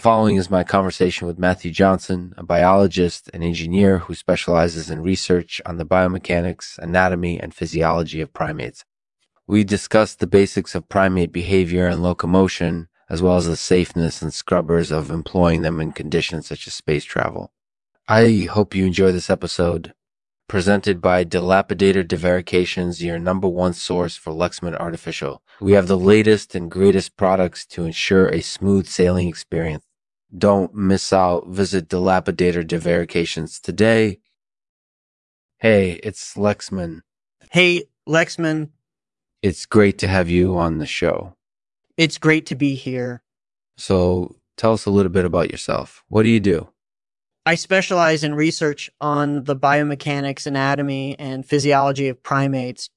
following is my conversation with Matthew Johnson, a biologist and engineer who specializes in research on the biomechanics, anatomy, and physiology of primates. We discussed the basics of primate behavior and locomotion, as well as the safeness and scrubbers of employing them in conditions such as space travel. I hope you enjoy this episode presented by Dilapidator Divarications, your number one source for Lexman Artificial. We have the latest and greatest products to ensure a smooth sailing experience. Don't miss out. Visit Dilapidator Divarications today. Hey, it's Lexman. Hey, Lexman. It's great to have you on the show. It's great to be here. So tell us a little bit about yourself. What do you do? I specialize in research on the biomechanics, anatomy, and physiology of primates.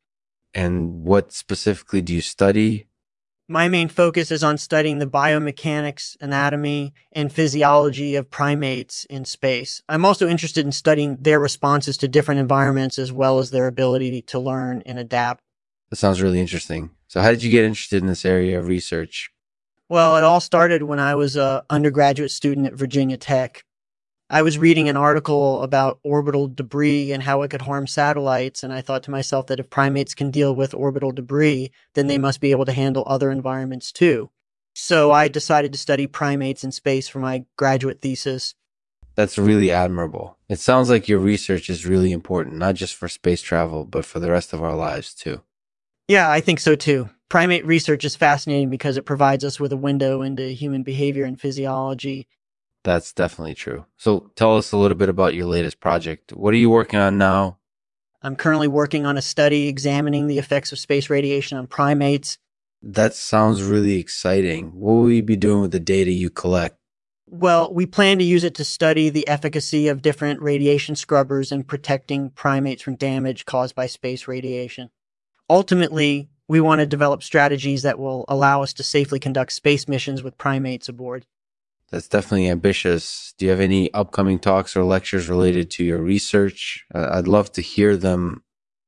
And what specifically do you study? My main focus is on studying the biomechanics, anatomy, and physiology of primates in space. I'm also interested in studying their responses to different environments as well as their ability to learn and adapt. That sounds really interesting. So, how did you get interested in this area of research? Well, it all started when I was an undergraduate student at Virginia Tech. I was reading an article about orbital debris and how it could harm satellites. And I thought to myself that if primates can deal with orbital debris, then they must be able to handle other environments too. So I decided to study primates in space for my graduate thesis. That's really admirable. It sounds like your research is really important, not just for space travel, but for the rest of our lives too. Yeah, I think so too. Primate research is fascinating because it provides us with a window into human behavior and physiology that's definitely true. So tell us a little bit about your latest project. What are you working on now? I'm currently working on a study examining the effects of space radiation on primates. That sounds really exciting. What will you be doing with the data you collect? Well, we plan to use it to study the efficacy of different radiation scrubbers in protecting primates from damage caused by space radiation. Ultimately, we want to develop strategies that will allow us to safely conduct space missions with primates aboard. That's definitely ambitious. Do you have any upcoming talks or lectures related to your research? Uh, I'd love to hear them.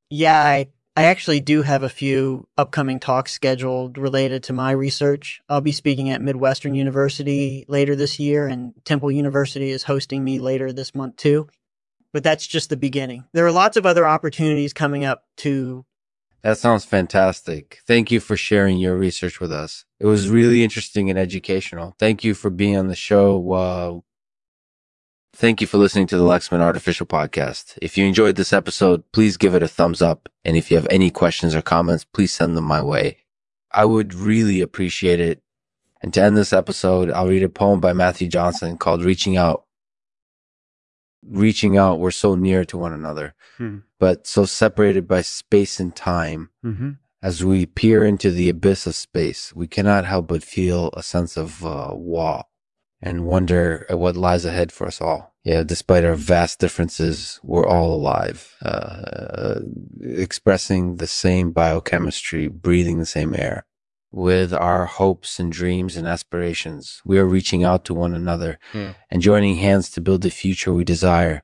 Yeah, I, I actually do have a few upcoming talks scheduled related to my research. I'll be speaking at Midwestern University later this year, and Temple University is hosting me later this month too. But that's just the beginning. There are lots of other opportunities coming up to that sounds fantastic. Thank you for sharing your research with us. It was really interesting and educational. Thank you for being on the show. Uh, thank you for listening to the Lexman Artificial Podcast. If you enjoyed this episode, please give it a thumbs up. And if you have any questions or comments, please send them my way. I would really appreciate it. And to end this episode, I'll read a poem by Matthew Johnson called Reaching Out reaching out, we're so near to one another, hmm. but so separated by space and time. Mm-hmm. As we peer into the abyss of space, we cannot help but feel a sense of uh, awe and wonder at what lies ahead for us all. Yeah, despite our vast differences, we're all alive, uh, uh, expressing the same biochemistry, breathing the same air with our hopes and dreams and aspirations. We are reaching out to one another hmm. and joining hands to build the future we desire.